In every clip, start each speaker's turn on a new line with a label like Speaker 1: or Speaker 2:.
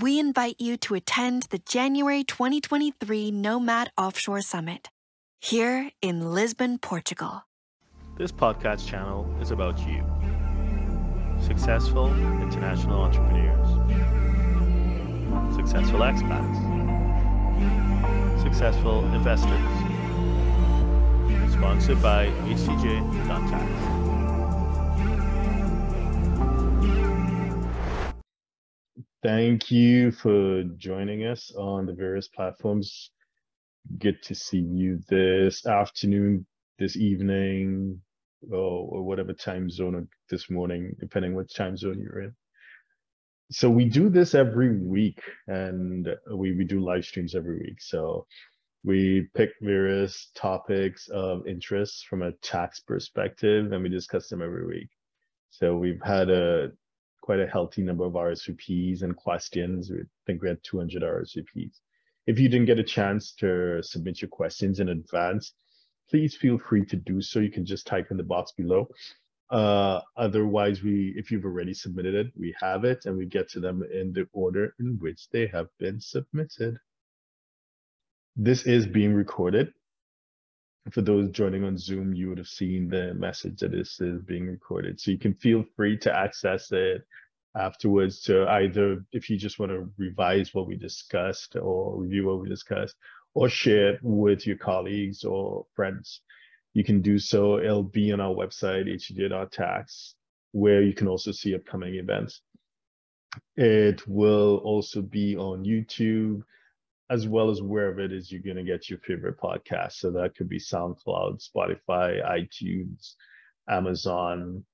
Speaker 1: we invite you to attend the January 2023 Nomad Offshore Summit here in Lisbon, Portugal.
Speaker 2: This podcast channel is about you successful international entrepreneurs, successful expats, successful investors. Sponsored by HTJ.tax. Thank you for joining us on the various platforms. Good to see you this afternoon, this evening, or, whatever time zone or this morning, depending what time zone you're in. So we do this every week and we, we do live streams every week. So we pick various topics of interest from a tax perspective and we discuss them every week. So we've had a quite a healthy number of RSVPs and questions. I think we had 200 RSVPs. If you didn't get a chance to submit your questions in advance, please feel free to do so. You can just type in the box below. Uh, otherwise, we if you've already submitted it, we have it and we get to them in the order in which they have been submitted. This is being recorded. For those joining on Zoom, you would have seen the message that this is being recorded. So you can feel free to access it afterwards to either if you just want to revise what we discussed or review what we discussed or share it with your colleagues or friends. You can do so. It'll be on our website, htj.tax, where you can also see upcoming events. It will also be on YouTube, as well as wherever it is you're going to get your favorite podcast. So that could be SoundCloud, Spotify, iTunes, Amazon,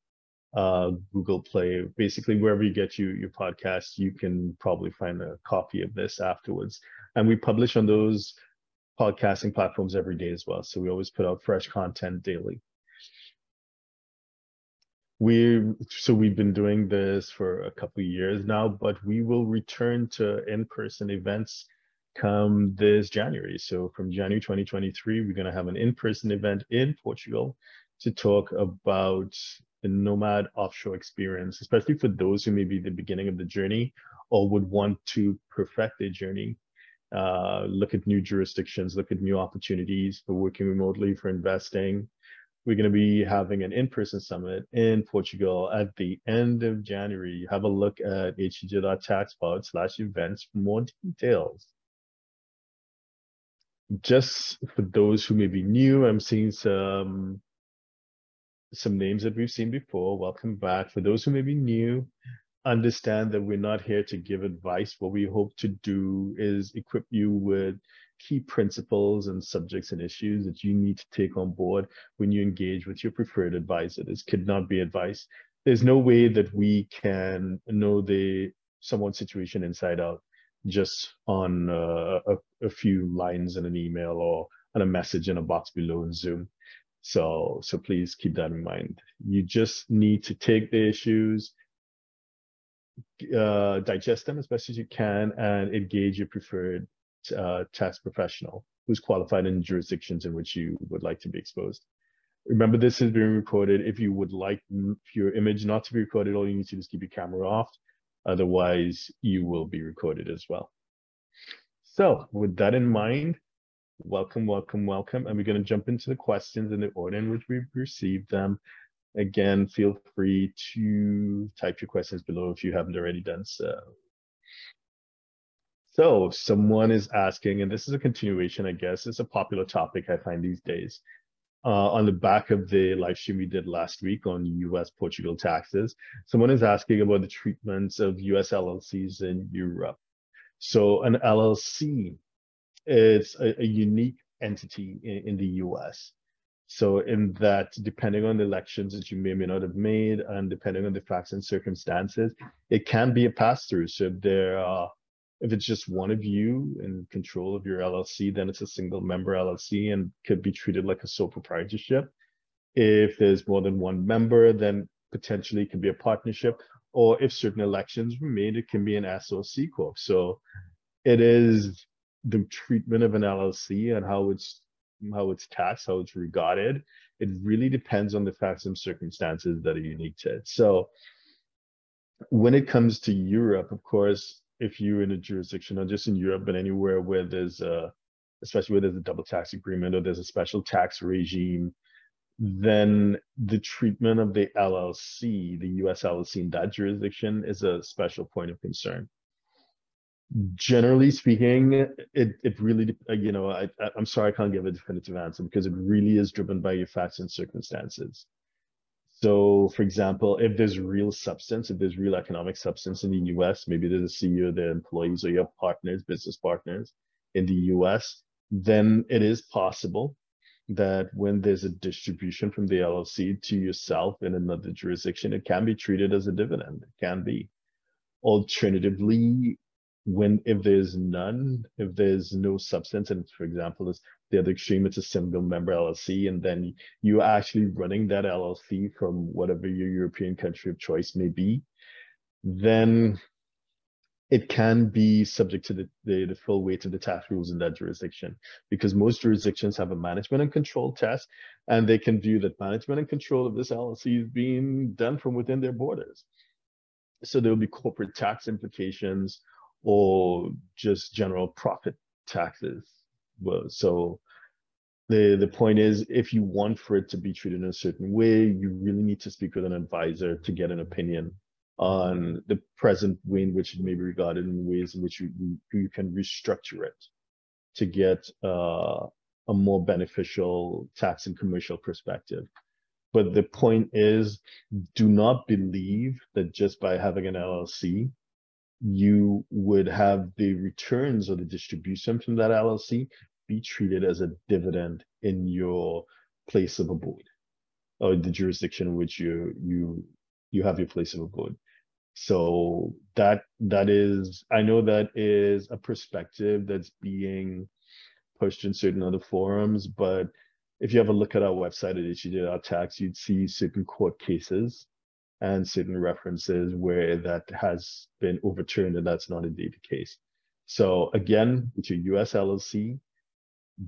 Speaker 2: uh, Google Play, basically wherever you get you, your podcast, you can probably find a copy of this afterwards. And we publish on those podcasting platforms every day as well. So we always put out fresh content daily. We so we've been doing this for a couple of years now, but we will return to in-person events come this January. So from January 2023, we're going to have an in-person event in Portugal to talk about the nomad offshore experience, especially for those who may be the beginning of the journey or would want to perfect their journey. Uh, look at new jurisdictions, look at new opportunities for working remotely, for investing. We're going to be having an in-person summit in Portugal at the end of January. Have a look at htj.taxpod slash events for more details just for those who may be new, I'm seeing some some names that we've seen before. Welcome back. For those who may be new, understand that we're not here to give advice. What we hope to do is equip you with key principles and subjects and issues that you need to take on board when you engage with your preferred advisor. This could not be advice. There's no way that we can know the someone's situation inside out just on uh, a, a, few lines in an email or on a message in a box below in Zoom. So, so please keep that in mind. You just need to take the issues, uh, digest them as best as you can, and engage your preferred uh, tax professional who's qualified in jurisdictions in which you would like to be exposed. Remember, this is being recorded. If you would like your image not to be recorded, all you need to do is keep your camera off Otherwise, you will be recorded as well. So with that in mind, welcome, welcome, welcome. And we're going to jump into the questions in the order in which we've received them. Again, feel free to type your questions below if you haven't already done so. So someone is asking, and this is a continuation, I guess, it's a popular topic I find these days uh, on the back of the live stream we did last week on US Portugal taxes. Someone is asking about the treatments of US LLCs in Europe. So an LLC is a, a unique entity in, in, the US. So in that, depending on the elections that you may or may not have made, and depending on the facts and circumstances, it can be a pass-through. So if there are if it's just one of you in control of your LLC, then it's a single member LLC and could be treated like a sole proprietorship. If there's more than one member, then potentially it could be a partnership. Or if certain elections were made, it can be an SOC corp. So it is the treatment of an LLC and how it's how it's taxed, how it's regarded. It really depends on the facts and circumstances that are unique to it. So when it comes to Europe, of course, if you're in a jurisdiction, not just in Europe, but anywhere where there's a, especially where there's a double tax agreement or there's a special tax regime, then the treatment of the LLC, the US LLC in that jurisdiction is a special point of concern. Generally speaking, it, it really, uh, you know, I, I'm sorry I can't give a definitive answer because it really is driven by your facts and circumstances. So, for example, if there's real substance, if there's real economic substance in the US, maybe there's a CEO, the employees, or your partners, business partners in the US, then it is possible that when there's a distribution from the LLC to yourself in another jurisdiction, it can be treated as a dividend. It can be. Alternatively, when if there's none, if there's no substance, and for example, this the other extreme, it's a single member LLC, and then you are actually running that LLC from whatever your European country of choice may be, then it can be subject to the, the, the, full weight of the tax rules in that jurisdiction because most jurisdictions have a management and control test and they can view that management and control of this LLC is being done from within their borders. So there will be corporate tax implications or just general profit taxes. Well, so the the point is, if you want for it to be treated in a certain way, you really need to speak with an advisor to get an opinion on the present way in which it may be regarded and ways in which you, you, can restructure it to get uh, a more beneficial tax and commercial perspective. But the point is, do not believe that just by having an LLC, you would have the returns or the distribution from that LLC be treated as a dividend in your place of abode or the jurisdiction in which you you you have your place of abode. So that that is I know that is a perspective that's being pushed in certain other forums, but if you have a look at our website at HTJ.tax, you'd see certain court cases and certain references where that has been overturned and that's not indeed the case. So again, with your US LLC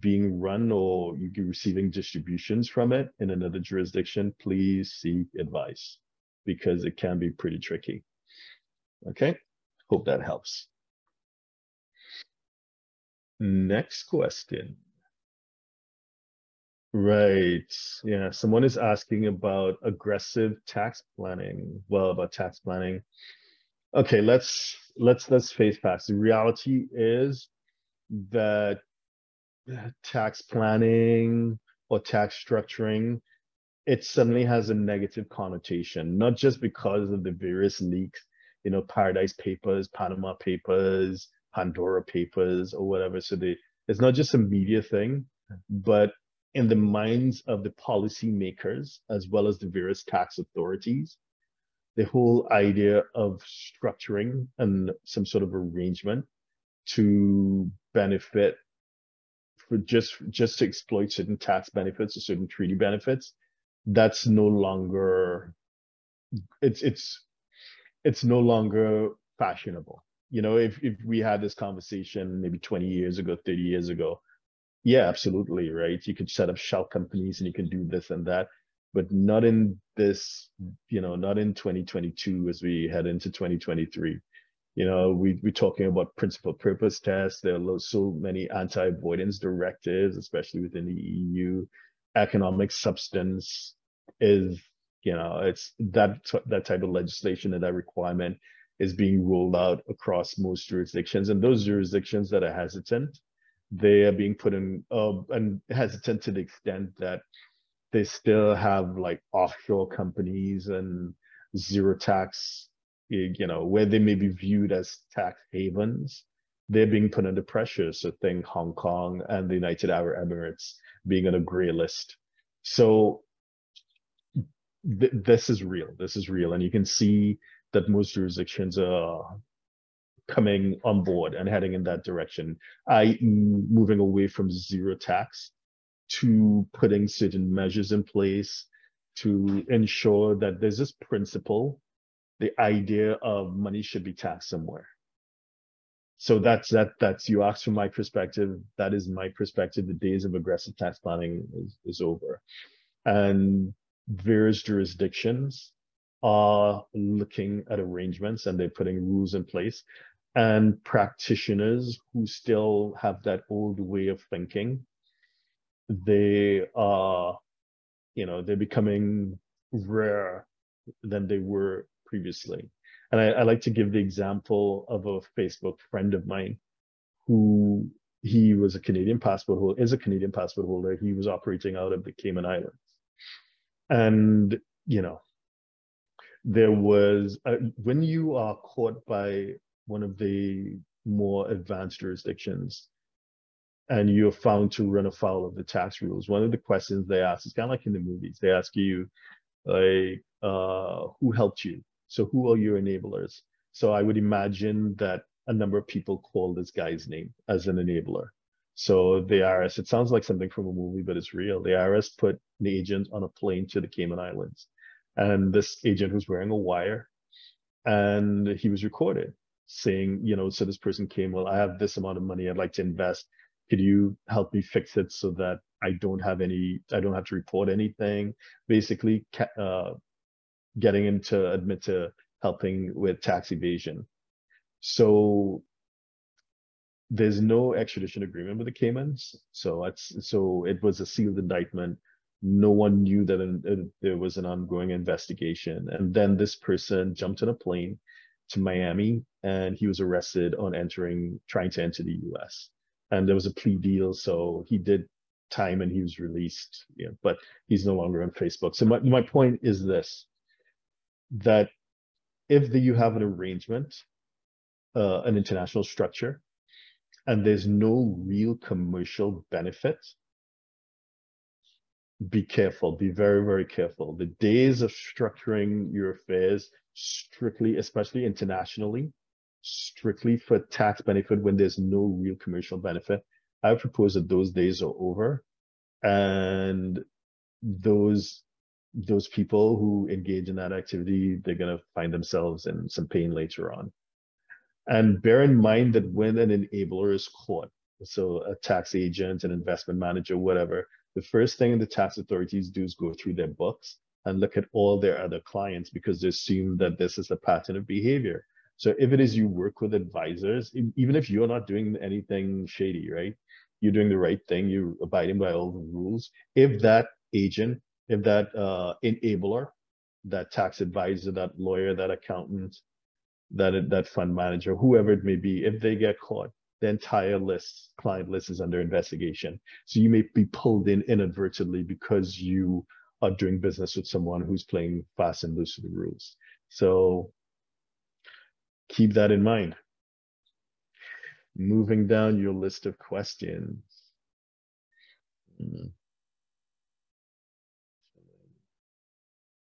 Speaker 2: being run or you're receiving distributions from it in another jurisdiction, please seek advice because it can be pretty tricky. Okay, hope that helps. Next question. Right. Yeah. Someone is asking about aggressive tax planning. Well, about tax planning. Okay, let's let's let's face facts. The reality is that tax planning or tax structuring, it suddenly has a negative connotation, not just because of the various leaks, you know, Paradise Papers, Panama Papers, Pandora Papers, or whatever. So they, it's not just a media thing, but in the minds of the policymakers as well as the various tax authorities, the whole idea of structuring and some sort of arrangement to benefit for just just to exploit certain tax benefits or certain treaty benefits, that's no longer it's it's it's no longer fashionable. You know, if if we had this conversation maybe 20 years ago, 30 years ago, yeah, absolutely, right? You could set up shell companies and you can do this and that, but not in this, you know, not in 2022 as we head into 2023. You know, we, we're talking about principal purpose tests. There are so many anti-avoidance directives, especially within the EU. Economic substance is, you know, it's that that type of legislation and that requirement is being rolled out across most jurisdictions. And those jurisdictions that are hesitant, they are being put in uh, and hesitant to the extent that they still have like offshore companies and zero tax you know, where they may be viewed as tax havens, they're being put under pressure. So think Hong Kong and the United Arab Emirates being on a gray list. So th- this is real. This is real. And you can see that most jurisdictions are coming on board and heading in that direction, i.e., moving away from zero tax to putting certain measures in place to ensure that there's this principle the idea of money should be taxed somewhere. So that's that that's you asked from my perspective. That is my perspective. The days of aggressive tax planning is, is over. And various jurisdictions are looking at arrangements and they're putting rules in place. And practitioners who still have that old way of thinking they are you know they're becoming rare than they were previously. And I, I like to give the example of a facebook friend of mine who he was a canadian passport holder is a canadian passport holder. He was operating out of the cayman islands. And you know there was uh, when you are caught by one of the more advanced jurisdictions and you're found to run afoul of the tax rules. One of the questions they ask is kind of like in the movies. They ask you like uh, who helped you? So who are your enablers? So i would imagine that a number of people call this guy's name as an enabler. So the IRS, it sounds like something from a movie, but it's real. The IRS put an agent on a plane to the Cayman Islands and this agent was wearing a wire and he was recorded saying you know so this person came well i have this amount of money i'd like to invest. Could you help me fix it so that i don't have any i don't have to report anything? Basically uh, getting him to admit to helping with tax evasion. So there's no extradition agreement with the caymans so it's so it was a sealed indictment. No one knew that uh, there was an ongoing investigation. And then this person jumped on a plane to Miami and he was arrested on entering, trying to enter the US. And there was a plea deal. So he did time and he was released, yeah, but he's no longer on Facebook. So my, my point is this, that if the, you have an arrangement, uh, an international structure, and there's no real commercial benefit be careful, be very, very careful. The days of structuring your affairs strictly, especially internationally, strictly for tax benefit when there's no real commercial benefit, I propose that those days are over. And those those people who engage in that activity, they're gonna find themselves in some pain later on. And bear in mind that when an enabler is caught, so a tax agent, an investment manager, whatever, the first thing the tax authorities do is go through their books and look at all their other clients because they assume that this is a pattern of behavior. So if it is you work with advisors, even if you're not doing anything shady, right? You're doing the right thing, you're abiding by all the rules. If that agent, if that uh, enabler, that tax advisor, that lawyer, that accountant, that that fund manager, whoever it may be, if they get caught, the entire list, client list is under investigation. So you may be pulled in inadvertently because you are doing business with someone who's playing fast and loose with the rules. So keep that in mind. Moving down your list of questions.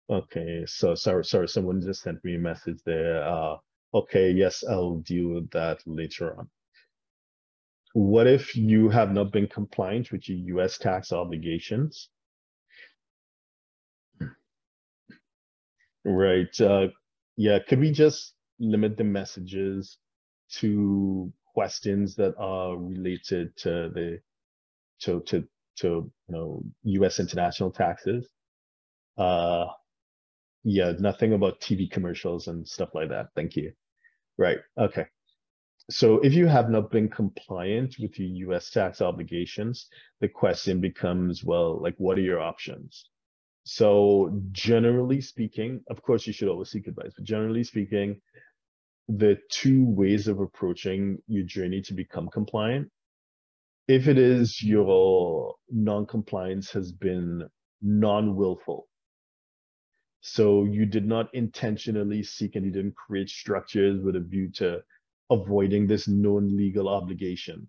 Speaker 2: Okay, so sorry, sorry, someone just sent me a message there. Uh, okay, yes, I'll deal with that later on what if you have not been compliant with your US tax obligations? Right. Uh, yeah. Could we just limit the messages to questions that are related to the to to to you know U.S. international taxes? Uh, yeah. Nothing about TV commercials and stuff like that. Thank you. Right. Okay so if you have not been compliant with your US tax obligations, the question becomes, well, like, what are your options? So generally speaking, of course, you should always seek advice, but generally speaking, the two ways of approaching your journey to become compliant, if it is your non-compliance has been non-willful, so you did not intentionally seek and you didn't create structures with a view to avoiding this known legal obligation,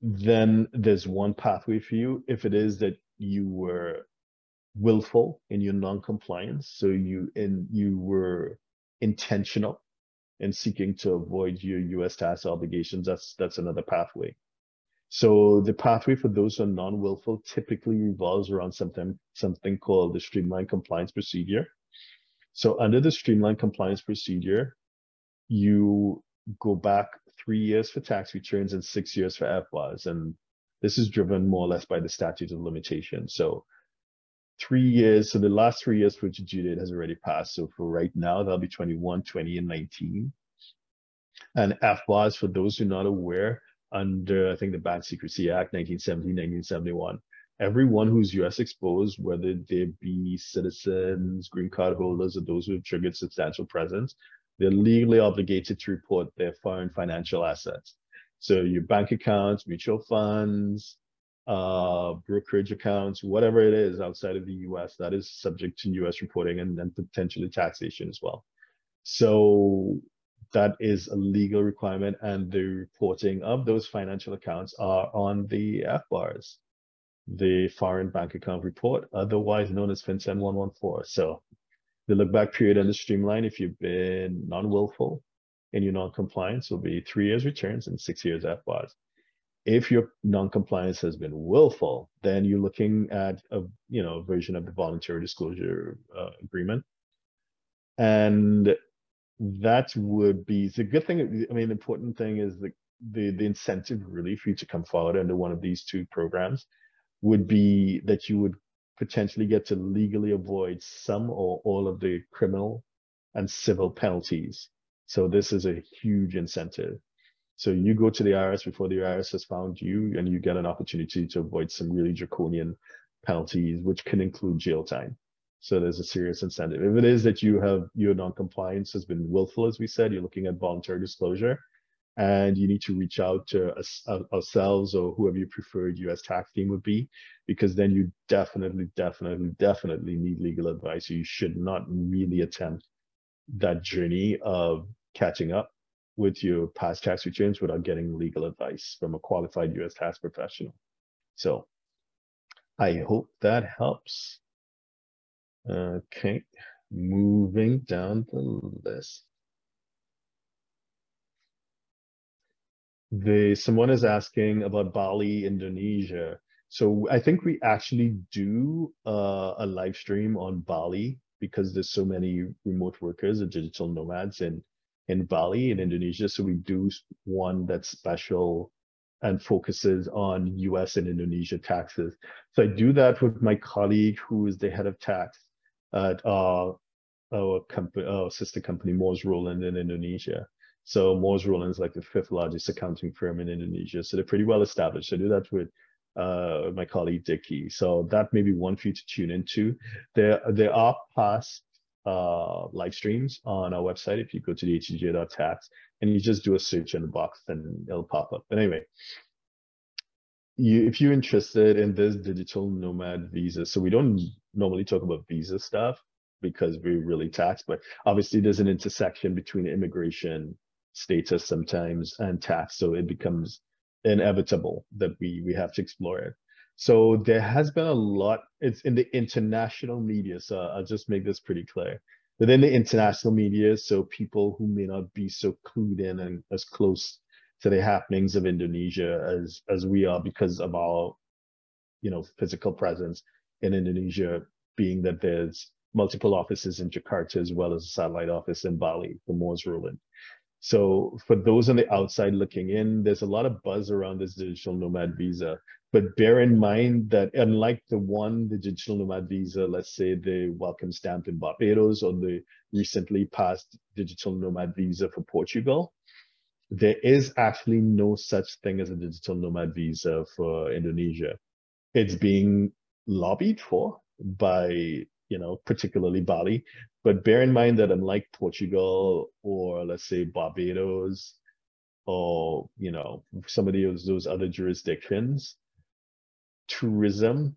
Speaker 2: then there's one pathway for you. If it is that you were willful in your non-compliance, so you and you were intentional in seeking to avoid your U.S. tax obligations, that's that's another pathway. So the pathway for those who are non-willful typically revolves around something something called the streamlined compliance procedure. So under the streamlined compliance procedure, you go back three years for tax returns and six years for FBARs. And this is driven more or less by the statute of limitations. So three years, so the last three years for due date has already passed. So for right now, that'll be 21, 20, and 19. And FBARs, for those who are not aware, under I think the Bank Secrecy Act 1970, 1971, everyone who's US exposed, whether they be citizens, green card holders, or those who have triggered substantial presence, they're legally obligated to report their foreign financial assets. So your bank accounts, mutual funds, uh, brokerage accounts, whatever it is outside of the US, that is subject to US reporting and then potentially taxation as well. So that is a legal requirement and the reporting of those financial accounts are on the FBARs the foreign bank account report, otherwise known as FinCEN 114. So the look back period and the streamline, if you've been non-willful and you're non-compliance, will be three years returns and six years FBARs. If your non-compliance has been willful, then you're looking at a you know version of the voluntary disclosure uh, agreement, and that would be the good thing. I mean, the important thing is the the the incentive really for you to come forward under one of these two programs would be that you would potentially get to legally avoid some or all of the criminal and civil penalties. So this is a huge incentive. So you go to the IRS before the IRS has found you and you get an opportunity to avoid some really draconian penalties, which can include jail time. So there's a serious incentive. If it is that you have your non-compliance has been willful, as we said, you're looking at voluntary disclosure, and you need to reach out to us, uh, ourselves or whoever your preferred US tax team would be, because then you definitely, definitely, definitely need legal advice. You should not really attempt that journey of catching up with your past tax returns without getting legal advice from a qualified US tax professional. So I hope that helps. Okay, moving down the list. the someone is asking about Bali, Indonesia. So I think we actually do uh, a live stream on Bali because there's so many remote workers and digital nomads in in Bali in Indonesia. So we do one that's special and focuses on US and Indonesia taxes. So I do that with my colleague who is the head of tax at uh, our company, our sister company, Moores Rowland in Indonesia. So Moores Rowland is like the fifth largest accounting firm in Indonesia. So they're pretty well established. I do that with uh, my colleague Dicky. So that may be one for you to tune into. There, there are past uh, live streams on our website. If you go to the htj.tax and you just do a search in the box, then it'll pop up. But anyway, you, if you're interested in this digital nomad visa, so we don't normally talk about visa stuff because we're really taxed, but obviously there's an intersection between immigration status sometimes and tax. So it becomes inevitable that we we have to explore it. So there has been a lot. It's in the international media. So I'll just make this pretty clear. Within the international media, so people who may not be so clued in and as close to the happenings of Indonesia as as we are because of our, you know, physical presence in Indonesia, being that there's multiple offices in Jakarta as well as a satellite office in Bali for Moores Rowland. So for those on the outside looking in, there's a lot of buzz around this digital nomad visa. But bear in mind that unlike the one, the digital nomad visa, let's say the welcome stamp in Barbados or the recently passed digital nomad visa for Portugal, there is actually no such thing as a digital nomad visa for Indonesia. It's being lobbied for by you know, particularly Bali. But bear in mind that unlike Portugal or let's say Barbados or, you know, some of those, those other jurisdictions, tourism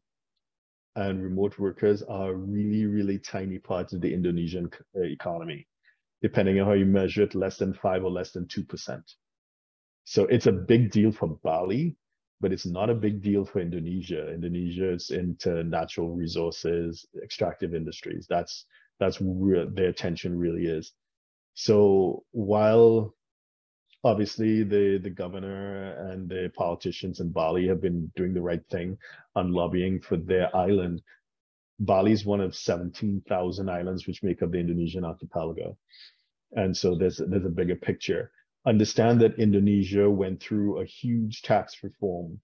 Speaker 2: and remote workers are really, really tiny parts of the Indonesian uh, economy. Depending on how you measure it, less than five or less than 2%. So it's a big deal for Bali, but it's not a big deal for Indonesia. Indonesia is into natural resources, extractive industries. That's that's where their attention really is. So while obviously the the governor and the politicians in Bali have been doing the right thing on lobbying for their island, Bali is one of 17,000 islands which make up the Indonesian archipelago. And so there's there's a bigger picture understand that Indonesia went through a huge tax reform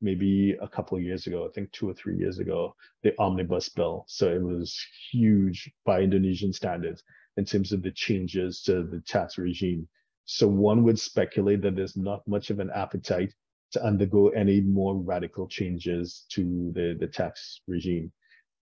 Speaker 2: maybe a couple of years ago, I think two or three years ago, the omnibus bill. So it was huge by Indonesian standards in terms of the changes to the tax regime. So one would speculate that there's not much of an appetite to undergo any more radical changes to the, the tax regime.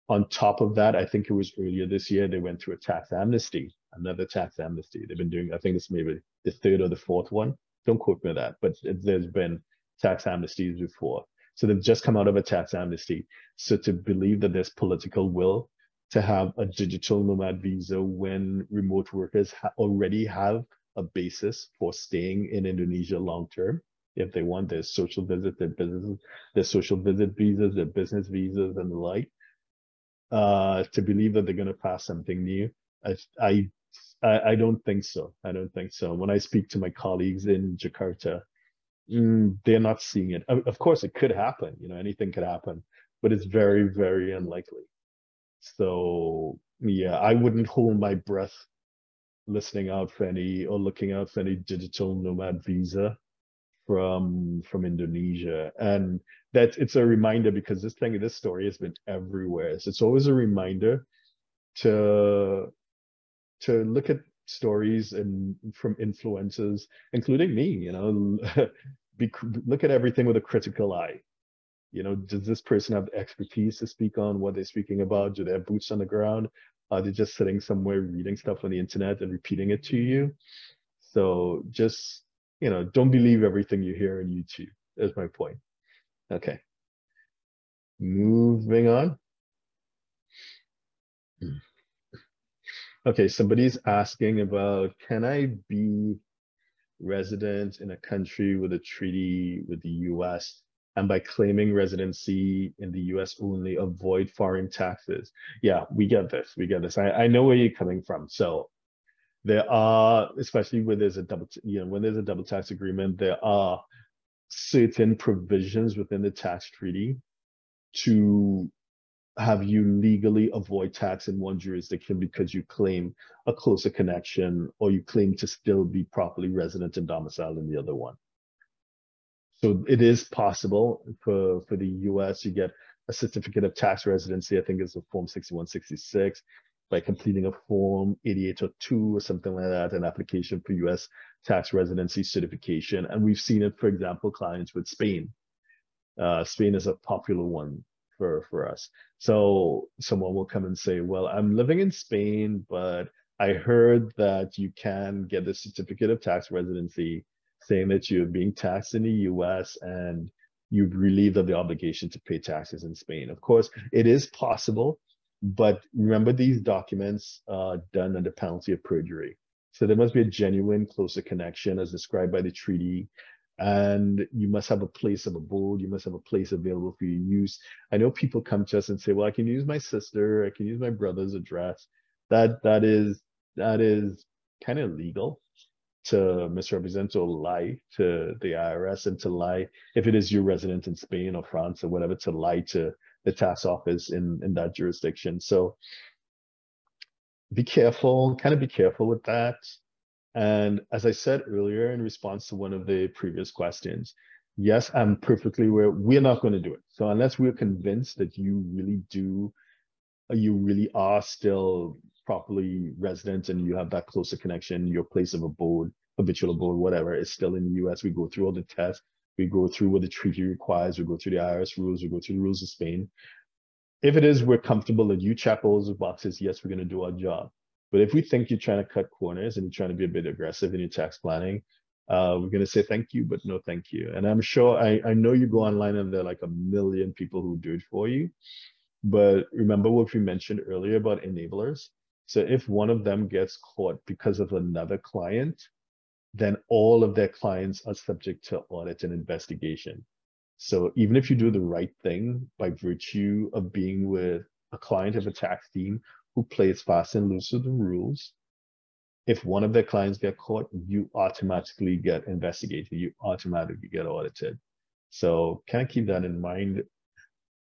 Speaker 2: On top of that, I think it was earlier this year, they went through a tax amnesty, another tax amnesty. They've been doing, I think it's maybe the third or the fourth one. Don't quote me on that, but there's been tax amnesties before. So they've just come out of a tax amnesty. So to believe that there's political will to have a digital nomad visa when remote workers ha already have a basis for staying in Indonesia long term, if they want their social visit, their business, their social visit visas, their business visas, and the like. Uh, to believe that they're going to pass something new, I, I I, don't think so. I don't think so. When I speak to my colleagues in Jakarta, mm, they're not seeing it. Of course, it could happen. You know, anything could happen, but it's very, very unlikely. So yeah, I wouldn't hold my breath listening out for any or looking out for any digital nomad visa from from Indonesia. And that it's a reminder because this thing, this story has been everywhere. So it's always a reminder to to look at stories and from influencers, including me, you know, be, look at everything with a critical eye. You know, does this person have the expertise to speak on what they're speaking about? Do they have boots on the ground? Are they just sitting somewhere reading stuff on the internet and repeating it to you? So just, you know, don't believe everything you hear on YouTube. That's my point. Okay. Moving on. Okay, somebody's asking about can I be resident in a country with a treaty with the US and by claiming residency in the US only avoid foreign taxes? Yeah, we get this. We get this. I, I know where you're coming from. So there are, especially when there's a double, you know, when there's a double tax agreement, there are certain provisions within the tax treaty to have you legally avoid tax in one jurisdiction because you claim a closer connection or you claim to still be properly resident and domiciled in the other one. So it is possible for, for the US, you get a certificate of tax residency, I think it's a form 6166, by completing a form 8802 or something like that, an application for US tax residency certification. And we've seen it, for example, clients with Spain. Uh, Spain is a popular one for for us. So someone will come and say, "Well, I'm living in Spain, but I heard that you can get the certificate of tax residency saying that you're being taxed in the US and you've relieved of the obligation to pay taxes in Spain. Of course, it is possible, but remember these documents are done under penalty of perjury. So there must be a genuine closer connection as described by the treaty. And you must have a place of abode. You must have a place available for your use. I know people come to us and say well i can use my sister. I can use my brother's address. That that is that is kind of legal to misrepresent or lie to the irs and to lie if it is your resident in spain or france or whatever to lie to the tax office in in that jurisdiction so be careful kind of be careful with that and as I said earlier in response to one of the previous questions, yes, I'm perfectly aware we're not going to do it. So unless we're convinced that you really do, you really are still properly resident and you have that closer connection, your place of abode, habitual abode, whatever, is still in the US. We go through all the tests. We go through what the treaty requires. We go through the IRS rules. We go through the rules of Spain. If it is, we're comfortable that you check all those boxes. Yes, we're going to do our job. But if we think you're trying to cut corners and you're trying to be a bit aggressive in your tax planning, uh, we're going to say thank you, but no thank you. And I'm sure, I, I know you go online and there are like a million people who do it for you. But remember what we mentioned earlier about enablers. So if one of them gets caught because of another client, then all of their clients are subject to audit and investigation. So even if you do the right thing by virtue of being with a client of a tax team who plays fast and loose with the rules. If one of their clients get caught, you automatically get investigated. You automatically get audited. So kind of keep that in mind.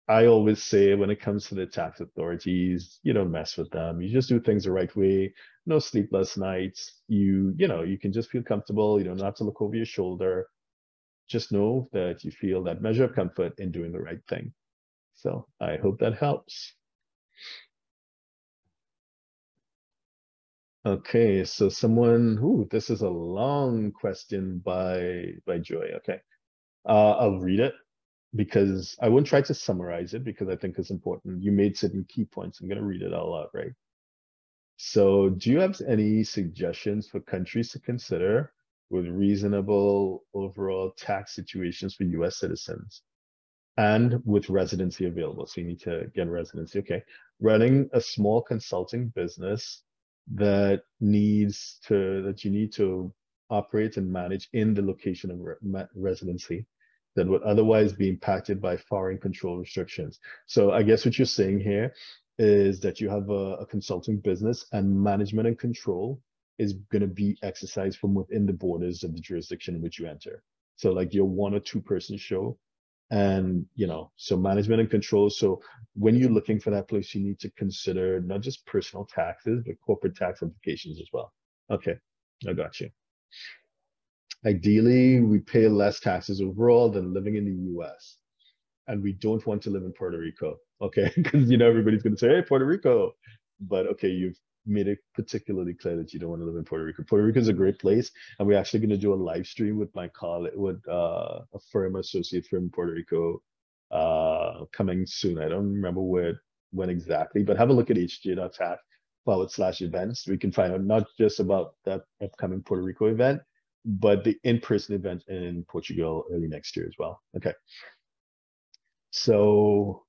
Speaker 2: I always say when it comes to the tax authorities, you don't mess with them. You just do things the right way. No sleepless nights. You, you know, you can just feel comfortable. You don't have to look over your shoulder. Just know that you feel that measure of comfort in doing the right thing. So I hope that helps. Okay, so someone, ooh, this is a long question by by Joy. Okay, uh, I'll read it because I won't try to summarize it because I think it's important. You made certain key points. I'm going to read it all out, right? So, do you have any suggestions for countries to consider with reasonable overall tax situations for US citizens and with residency available? So, you need to get residency. Okay. Running a small consulting business that needs to, that you need to operate and manage in the location of re residency that would otherwise be impacted by foreign control restrictions. So I guess what you're saying here is that you have a, a consulting business and management and control is going to be exercised from within the borders of the jurisdiction in which you enter. So like your one or two person show and you know so management and control so when you're looking for that place you need to consider not just personal taxes but corporate tax implications as well okay i got you Ideally, we pay less taxes overall than living in the US. And we don't want to live in Puerto Rico, okay? Because, you know, everybody's going to say, hey, Puerto Rico. But, okay, you've made it particularly clear that you don't want to live in Puerto Rico. Puerto Rico is a great place. And we're actually going to do a live stream with my colleague, with uh, a firm, associate from Puerto Rico uh, coming soon. I don't remember where, when exactly, but have a look at hj.tax forward slash events. We can find out not just about that upcoming Puerto Rico event, but the in-person event in Portugal early next year as well. Okay. So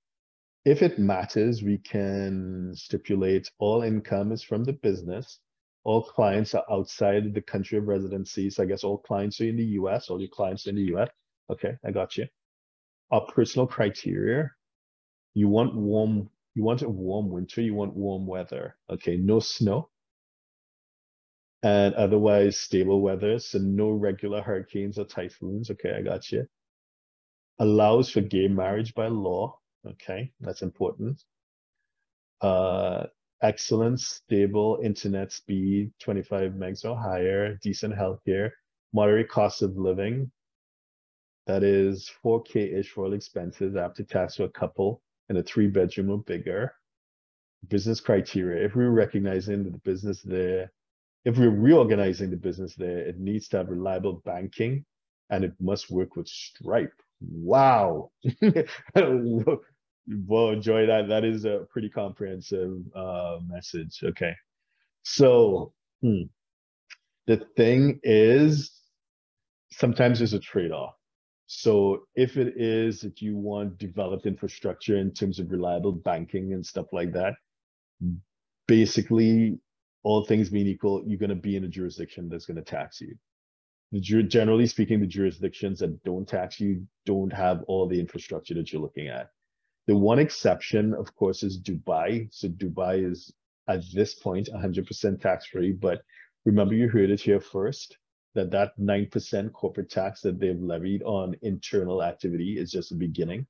Speaker 2: if it matters, we can stipulate all income is from the business. All clients are outside the country of residency. So I guess all clients are in the US, all your clients are in the US. Okay, I got you. Our personal criteria, you want warm, you want a warm winter, you want warm weather. Okay, no snow, and otherwise stable weather, so no regular hurricanes or typhoons. Okay, I got you. Allows for gay marriage by law. Okay, that's important. Uh, excellent, stable internet speed, 25 megs or higher, decent healthcare, moderate cost of living. That is 4K-ish for all expenses after tax for a couple in a three bedroom or bigger. Business criteria. If we're recognizing that the business there if we're reorganizing the business there, it needs to have reliable banking and it must work with Stripe. Wow. well, enjoy that. That is a pretty comprehensive uh, message. Okay. So hmm. the thing is, sometimes there's a trade off. So if it is that you want developed infrastructure in terms of reliable banking and stuff like that, basically all things being equal, you're going to be in a jurisdiction that's going to tax you. The, generally speaking, the jurisdictions that don't tax you don't have all the infrastructure that you're looking at. The one exception, of course, is Dubai. So Dubai is at this point 100% tax free. But remember, you heard it here first that that 9% corporate tax that they've levied on internal activity is just the beginning.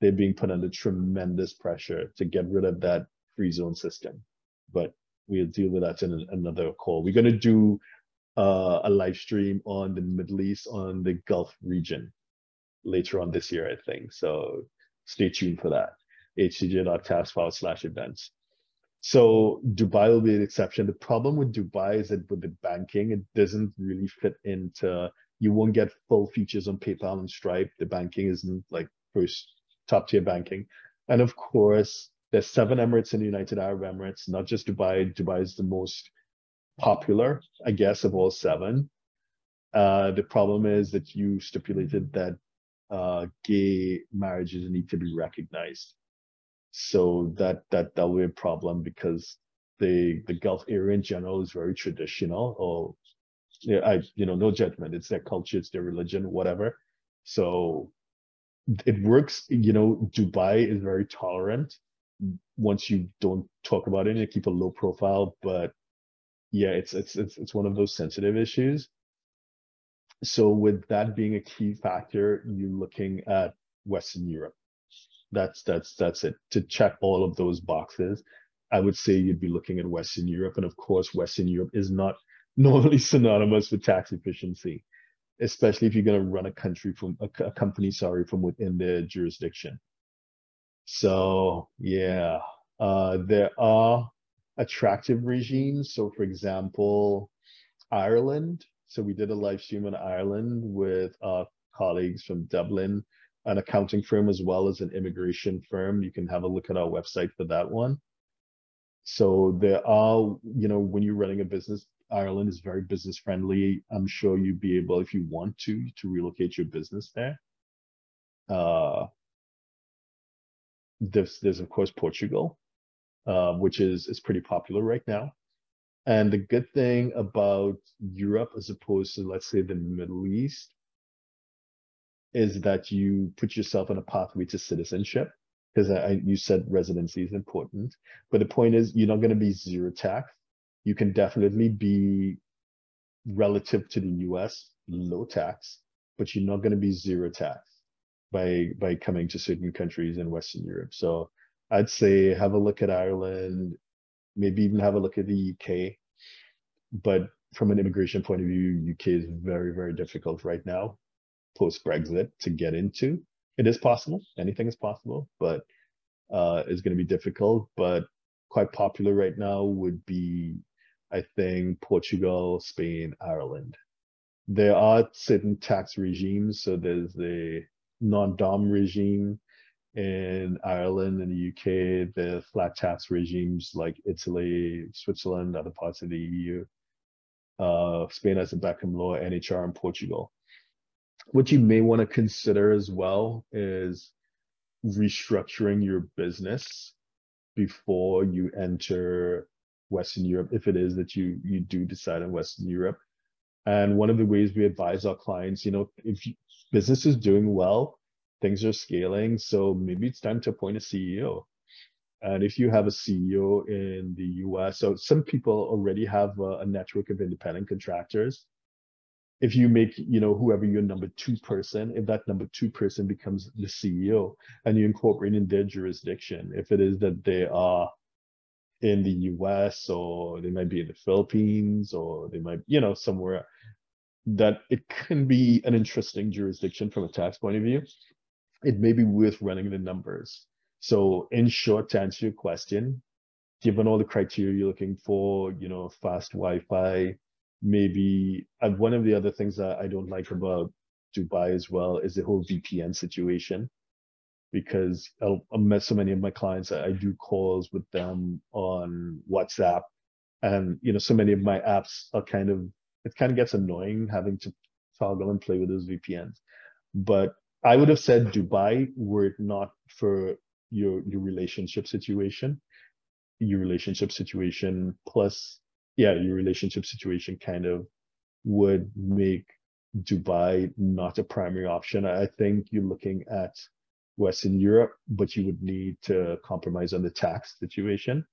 Speaker 2: They're being put under tremendous pressure to get rid of that free zone system. But we'll deal with that in another call. We're going to do uh, a live stream on the Middle East, on the Gulf region later on this year, I think. So stay tuned for that. htj.task forward slash events. So Dubai will be an exception. The problem with Dubai is that with the banking, it doesn't really fit into, you won't get full features on PayPal and Stripe. The banking isn't like first top tier banking. And of course, there's seven Emirates in the United Arab Emirates, not just Dubai. Dubai is the most popular, I guess, of all seven. Uh, the problem is that you stipulated that uh, gay marriages need to be recognized. So that that that will be a problem because the the Gulf area in general is very traditional. Or yeah, I you know no judgment. It's their culture, it's their religion, whatever. So it works. You know, Dubai is very tolerant once you don't talk about it and keep a low profile. But yeah, it's it's it's it's one of those sensitive issues. So with that being a key factor, you're looking at Western Europe. That's that's that's it. To check all of those boxes, I would say you'd be looking at Western Europe. And of course, Western Europe is not normally synonymous with tax efficiency, especially if you're going to run a country from a, a company, sorry, from within their jurisdiction. So yeah, uh, there are attractive regimes. So for example, Ireland. So we did a live stream in Ireland with our colleagues from Dublin, an accounting firm as well as an immigration firm. You can have a look at our website for that one. So there are, you know, when you're running a business, Ireland is very business friendly. I'm sure you'd be able, if you want to, to relocate your business there. Uh, there's, there's of course Portugal, uh, which is is pretty popular right now. And the good thing about Europe, as opposed to let's say the Middle East, is that you put yourself on a pathway to citizenship. Because I, you said residency is important, but the point is you're not going to be zero tax. You can definitely be relative to the U.S. low tax, but you're not going to be zero tax by by coming to certain countries in Western Europe. So I'd say have a look at Ireland, maybe even have a look at the UK. But from an immigration point of view, UK is very, very difficult right now, post Brexit, to get into. It is possible, anything is possible, but uh, it's going to be difficult. But quite popular right now would be, I think, Portugal, Spain, Ireland. There are certain tax regimes. So there's the non dom regime in Ireland and the UK, the flat tax regimes like Italy, Switzerland, other parts of the EU. Uh, Spain has a Beckham law, NHR, in Portugal. What you may want to consider as well is restructuring your business before you enter Western Europe, if it is that you you do decide on Western Europe. And one of the ways we advise our clients, you know, if business is doing well, things are scaling. So maybe it's time to appoint a CEO. And if you have a CEO in the US, so some people already have a, a network of independent contractors. If you make, you know, whoever your number two person, if that number two person becomes the CEO and you incorporate in their jurisdiction, if it is that they are in the US or they might be in the Philippines or they might, you know, somewhere that it can be an interesting jurisdiction from a tax point of view it may be worth running the numbers. So in short, to answer your question, given all the criteria you're looking for, you know, fast Wi-Fi, maybe and one of the other things that I don't like about Dubai as well is the whole VPN situation. Because I've met so many of my clients, I do calls with them on WhatsApp, and you know, so many of my apps are kind of it kind of gets annoying having to toggle and play with those VPNs. But I would have said Dubai were it not for your your relationship situation. Your relationship situation plus yeah, your relationship situation kind of would make Dubai not a primary option. I think you're looking at Western Europe, but you would need to compromise on the tax situation.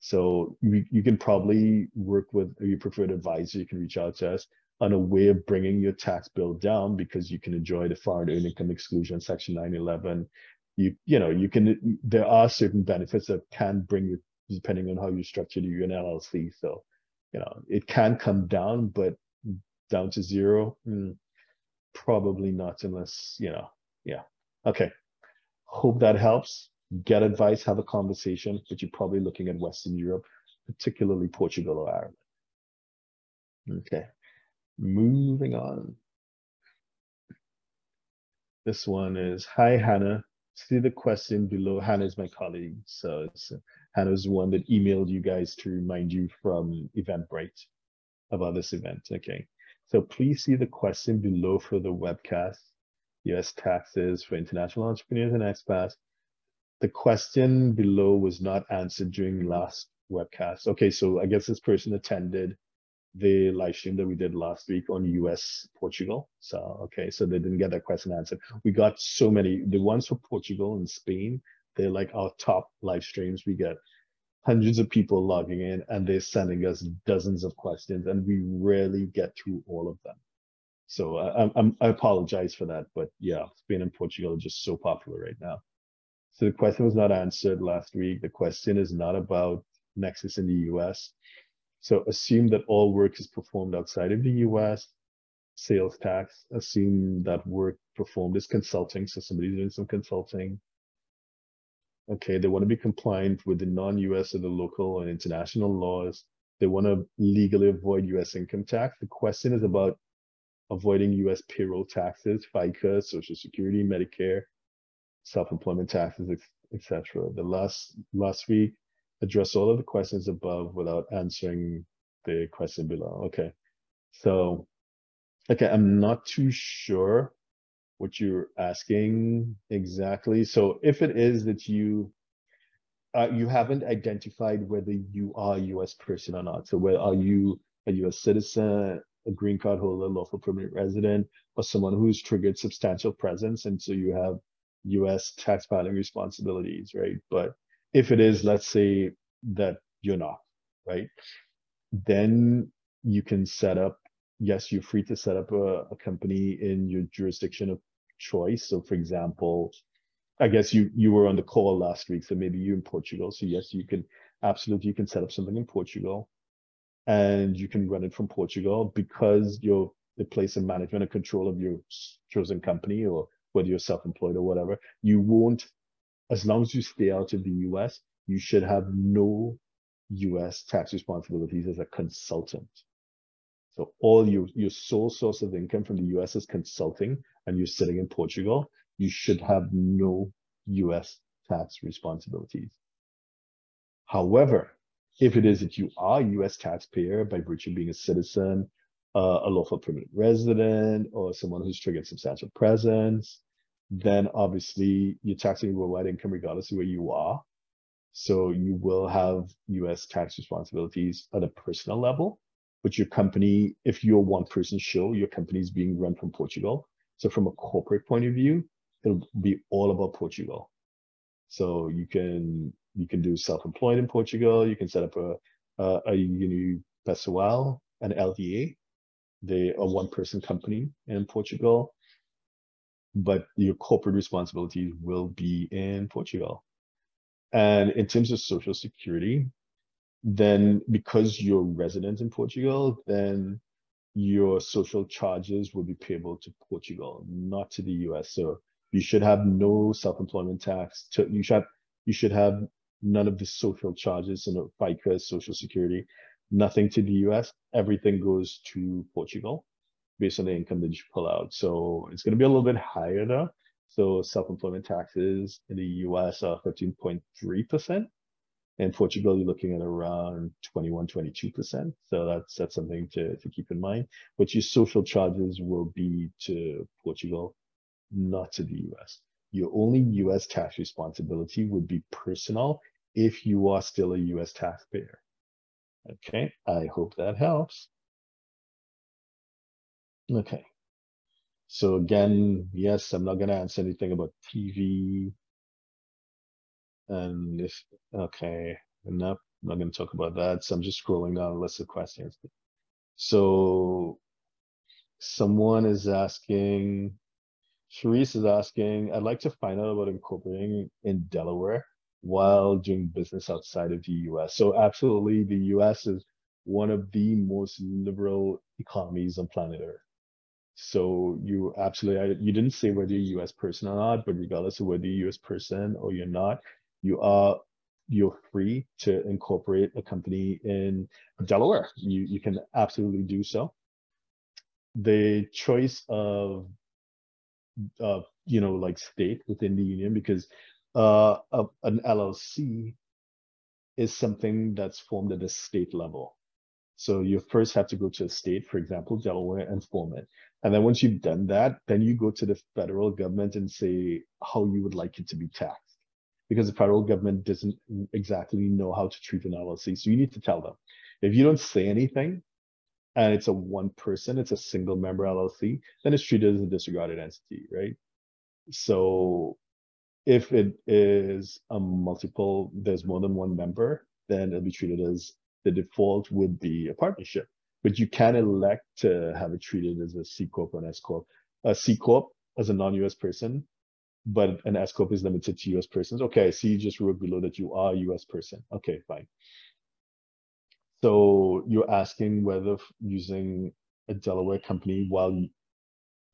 Speaker 2: So you, you can probably work with your preferred advisor. You can reach out to us on a way of bringing your tax bill down because you can enjoy the foreign earned income exclusion section 911 you you know you can there are certain benefits that can bring you depending on how you structure your llc so you know it can come down but down to zero mm, probably not unless you know yeah okay hope that helps get advice have a conversation but you're probably looking at western europe particularly portugal or ireland okay Moving on. This one is, hi, Hannah. See the question below. Hannah is my colleague. So it's, Hannah's the one that emailed you guys to remind you from Eventbrite about this event. Okay. So please see the question below for the webcast. US taxes for international entrepreneurs and expats. The question below was not answered during last webcast. Okay, so I guess this person attended the live stream that we did last week on US Portugal. So okay, so they didn't get that question answered. We got so many. The ones for Portugal and Spain, they're like our top live streams. We get hundreds of people logging in and they're sending us dozens of questions, and we rarely get through all of them. So uh, I, I'm, I apologize for that, but yeah, Spain and Portugal are just so popular right now. So the question was not answered last week. The question is not about Nexus in the US. So assume that all work is performed outside of the US, sales tax, assume that work performed is consulting. So somebody's doing some consulting. Okay, they want to be compliant with the non-US or the local and international laws. They want to legally avoid US income tax. The question is about avoiding US payroll taxes, FICA, Social Security, Medicare, self-employment taxes, etc. The last last week addressed all of the questions above without answering the question below. Okay, so okay, I'm not too sure what you're asking exactly. So if it is that you uh, you haven't identified whether you are a U.S. person or not. So where are you a U.S. citizen, a green card holder, lawful permanent resident, or someone who's triggered substantial presence, and so you have U.S. tax filing responsibilities, right? But if it is, let's say that you're not, right? Then you can set up. Yes, you're free to set up a, a company in your jurisdiction of choice. So for example, I guess you you were on the call last week, so maybe you're in Portugal. So yes, you can absolutely you can set up something in Portugal and you can run it from Portugal because you're the place of management and control of your chosen company or whether you're self-employed or whatever, you won't, as long as you stay out of the US, you should have no US tax responsibilities as a consultant. So all your, your sole source of income from the US is consulting and you're sitting in Portugal, you should have no US tax responsibilities. However, if it is that you are a US taxpayer by virtue of being a citizen, uh, a lawful permanent resident, or someone who's triggered substantial presence, then obviously you're taxing worldwide income regardless of where you are. So you will have US tax responsibilities at a personal level, but your company, if you're a one person show, your company is being run from Portugal. So from a corporate point of view, it'll be all about Portugal. So you can you can do self-employed in Portugal. You can set up a a, a Unipessoal, an LDA. They are one-person company in Portugal, but your corporate responsibilities will be in Portugal. And in terms of social security, then because you're resident in Portugal, then your social charges will be payable to Portugal, not to the US. So you should have no self-employment tax. To, you should have, you should have none of the social charges, you know, FICA, Social Security, nothing to the US. Everything goes to Portugal based on the income that you pull out. So it's going to be a little bit higher there. So self-employment taxes in the US are 15.3%. In Portugal, you're looking at around 21, 22%. So that's that's something to, to keep in mind. But your social charges will be to Portugal, not to the US. Your only US tax responsibility would be personal if you are still a US taxpayer. Okay, I hope that helps. Okay. So again, yes, I'm not going to answer anything about TV and if, okay, enough. I'm not going to talk about that. So I'm just scrolling down a list of questions. So someone is asking, Sharice is asking, I'd like to find out about incorporating in Delaware while doing business outside of the US. So absolutely, the US is one of the most liberal economies on planet Earth. So you absolutely, you didn't say whether you're a US person or not, but regardless of whether you're a US person or you're not, you are you're free to incorporate a company in Delaware. You you can absolutely do so. The choice of of you know like state within the union because uh, an LLC is something that's formed at a state level. So you first have to go to a state, for example, Delaware, and form it. And then once you've done that, then you go to the federal government and say how you would like it to be taxed because the federal government doesn't exactly know how to treat an LLC. So you need to tell them. If you don't say anything and it's a one person, it's a single member LLC, then it's treated as a disregarded entity, right? So if it is a multiple, there's more than one member, then it'll be treated as the default would be a partnership. But you can elect to have it treated as a C corp or an S corp. A C corp as a non-US person but an S corp is limited to US persons. Okay, I see you just wrote below that you are a US person. Okay, fine. So you're asking whether using a Delaware company while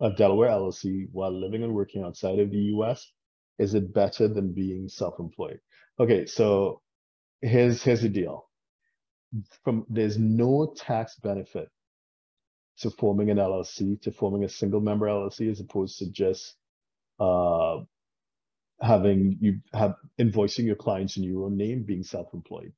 Speaker 2: a Delaware LLC while living and working outside of the US is it better than being self-employed? Okay, so here's here's the deal. From there's no tax benefit to forming an LLC to forming a single member LLC as opposed to just uh, having you have invoicing your clients in your own name, being self-employed.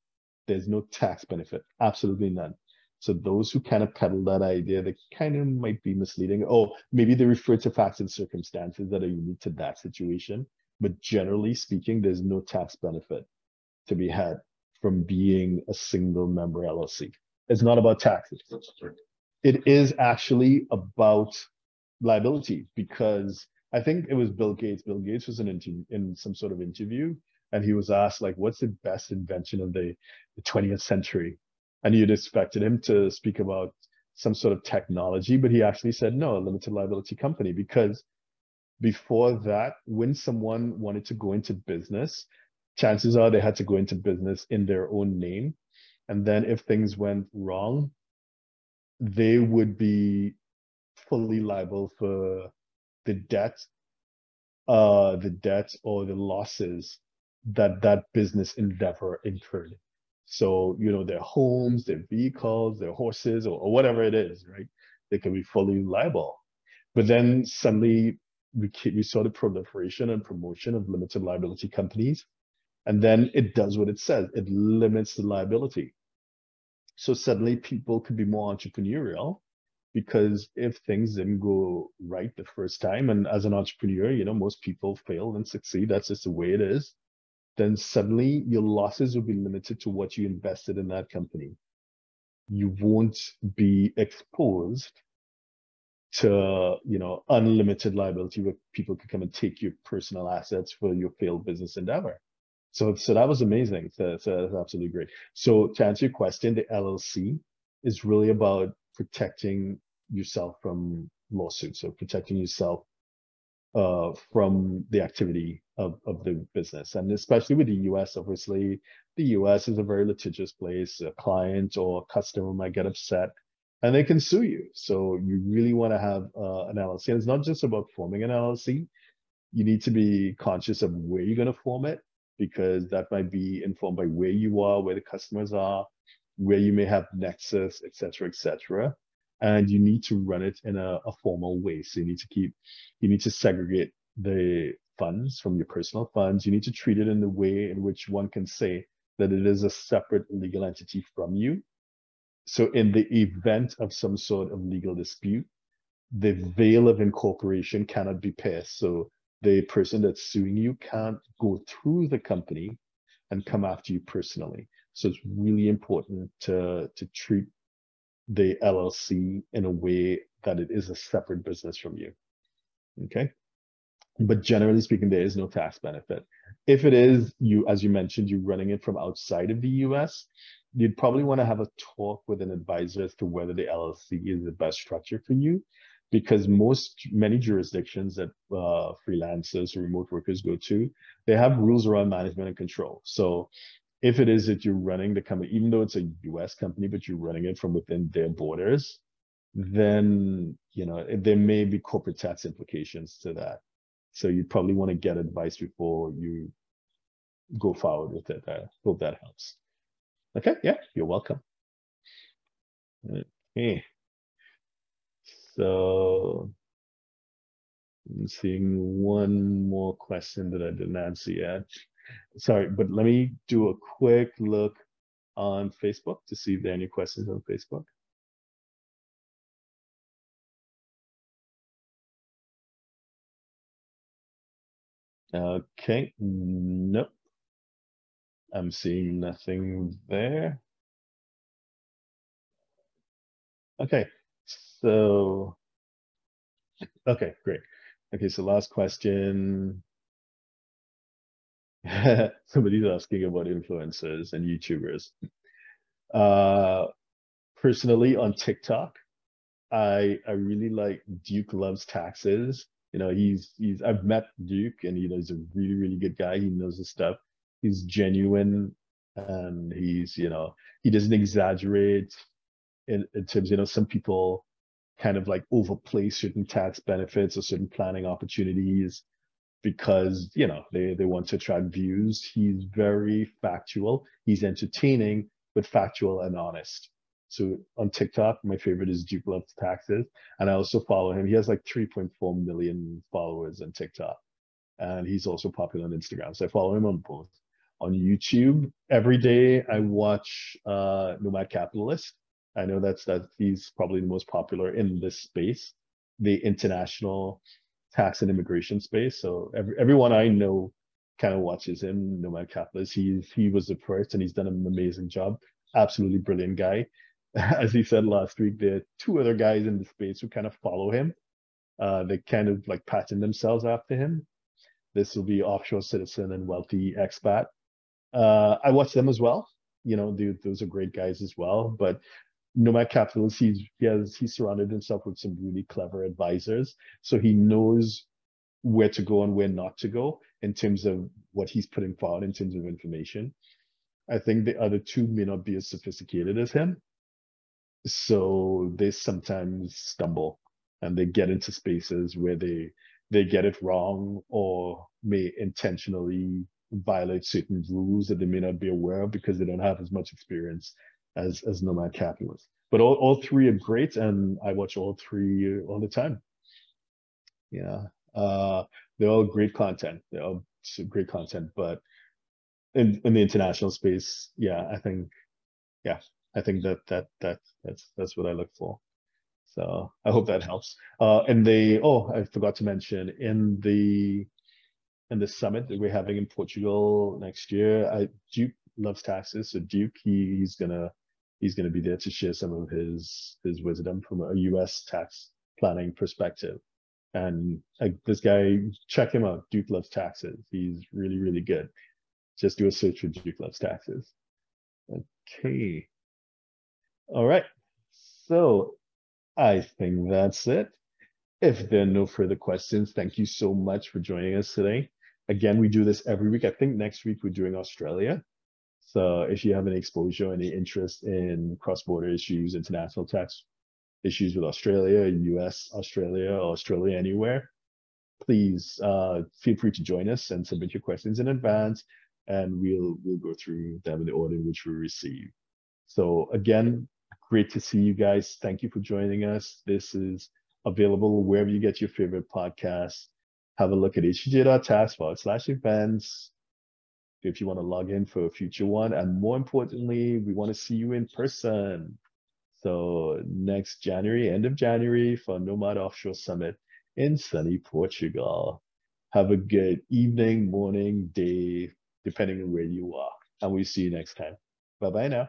Speaker 2: There's no tax benefit, absolutely none. So those who kind of peddle that idea, that kind of might be misleading. Oh, maybe they refer to facts and circumstances that are unique to that situation. But generally speaking, there's no tax benefit to be had from being a single member LLC. It's not about taxes. It is actually about liability because I think it was Bill Gates. Bill Gates was in interview, in some sort of interview, and he was asked like, "What's the best invention of the, the 20th century?" And you'd expected him to speak about some sort of technology, but he actually said no, a limited liability company, because before that, when someone wanted to go into business, chances are they had to go into business in their own name, and then if things went wrong, they would be fully liable for the debt, uh, the debt or the losses that that business endeavor incurred. So, you know, their homes, their vehicles, their horses, or, or whatever it is, right? They can be fully liable. But then suddenly we, we saw the proliferation and promotion of limited liability companies. And then it does what it says. It limits the liability. So suddenly people could be more entrepreneurial because if things didn't go right the first time, and as an entrepreneur, you know, most people fail and succeed. That's just the way it is. Then suddenly your losses will be limited to what you invested in that company. You won't be exposed to, you know, unlimited liability where people could come and take your personal assets for your failed business endeavor. So, so that was amazing. So, so that's absolutely great. So to answer your question, the LLC is really about protecting yourself from lawsuits or protecting yourself uh, from the activity of, of the business. And especially with the US, obviously, the US is a very litigious place. A client or a customer might get upset and they can sue you. So you really want to have uh, an LLC. And it's not just about forming an LLC. You need to be conscious of where you're going to form it because that might be informed by where you are, where the customers are, where you may have nexus, et cetera, et cetera. And you need to run it in a, a formal way. So you need to keep, you need to segregate the funds from your personal funds. You need to treat it in the way in which one can say that it is a separate legal entity from you. So in the event of some sort of legal dispute, the veil of incorporation cannot be pierced. So the person that's suing you can't go through the company and come after you personally. So it's really important to, to treat the LLC in a way that it is a separate business from you. Okay. But generally speaking, there is no tax benefit. If it is you, as you mentioned, you're running it from outside of the US, you'd probably want to have a talk with an advisor as to whether the LLC is the best structure for you because most many jurisdictions that uh, freelancers remote workers go to, they have rules around management and control. So if it is that you're running the company, even though it's a US company, but you're running it from within their borders, then you know there may be corporate tax implications to that. So you probably want to get advice before you go forward with it. I hope that helps. Okay, yeah, you're welcome. Okay. So I'm seeing one more question that I didn't answer yet. Sorry, but let me do a quick look on Facebook to see if there are any questions on Facebook. Okay, nope. I'm seeing nothing there. Okay, so, okay, great. Okay, so last question. Somebody's asking about influencers and YouTubers. Uh, personally, on TikTok, I I really like Duke Loves Taxes. You know, he's he's I've met Duke, and you know he's a really really good guy. He knows his stuff. He's genuine, and he's you know he doesn't exaggerate in, in terms. You know, some people kind of like overplay certain tax benefits or certain planning opportunities. because you know they they want to attract views. He's very factual. He's entertaining, but factual and honest. So on TikTok, my favorite is Duke Loves Taxes, and I also follow him. He has like 3.4 million followers on TikTok, and he's also popular on Instagram. So I follow him on both. On YouTube, every day I watch uh, Nomad Capitalist. I know that's that he's probably the most popular in this space, the international tax and immigration space. So every, everyone I know kind of watches him, Nomad Capitalist. He he was the first, and he's done an amazing job. Absolutely brilliant guy. As he said last week, there are two other guys in the space who kind of follow him. Uh, they kind of like pattern themselves after him. This will be offshore citizen and wealthy expat. Uh, I watch them as well. You know, they, those are great guys as well. But Nomad Capitalist, he's he has he surrounded himself with some really clever advisors, so he knows where to go and where not to go in terms of what he's putting forward in terms of information. I think the other two may not be as sophisticated as him, so they sometimes stumble and they get into spaces where they they get it wrong or may intentionally violate certain rules that they may not be aware of because they don't have as much experience as as Nomad Capitalist. But all, all three are great, and I watch all three all the time. Yeah, uh, they're all great content. They're all great content, but in in the international space, yeah, I think, yeah, I think that that that that's that's what I look for. So I hope that helps. Uh, and they, oh, I forgot to mention in the in the summit that we're having in Portugal next year, I Duke loves taxes, so Duke he, he's gonna he's to be there to share some of his his wisdom from a U.S. tax planning perspective. And this guy, check him out. Duke loves taxes. He's really really good. Just do a search for Duke loves taxes. Okay. All right. So I think that's it. If there are no further questions, thank you so much for joining us today. Again, we do this every week. I think next week we're doing Australia. So if you have any exposure, any interest in cross-border issues, international tax issues with Australia, US, Australia, or Australia anywhere, please uh, feel free to join us and submit your questions in advance, and we'll we'll go through them in the order in which we receive. So again, great to see you guys. Thank you for joining us. This is available wherever you get your favorite podcasts. Have a look at htj.tax forward slash events if you want to log in for a future one. And more importantly, we want to see you in person. So next January, end of January for Nomad Offshore Summit in sunny Portugal. Have a good evening, morning, day, depending on where you are. And we'll see you next time. Bye bye now.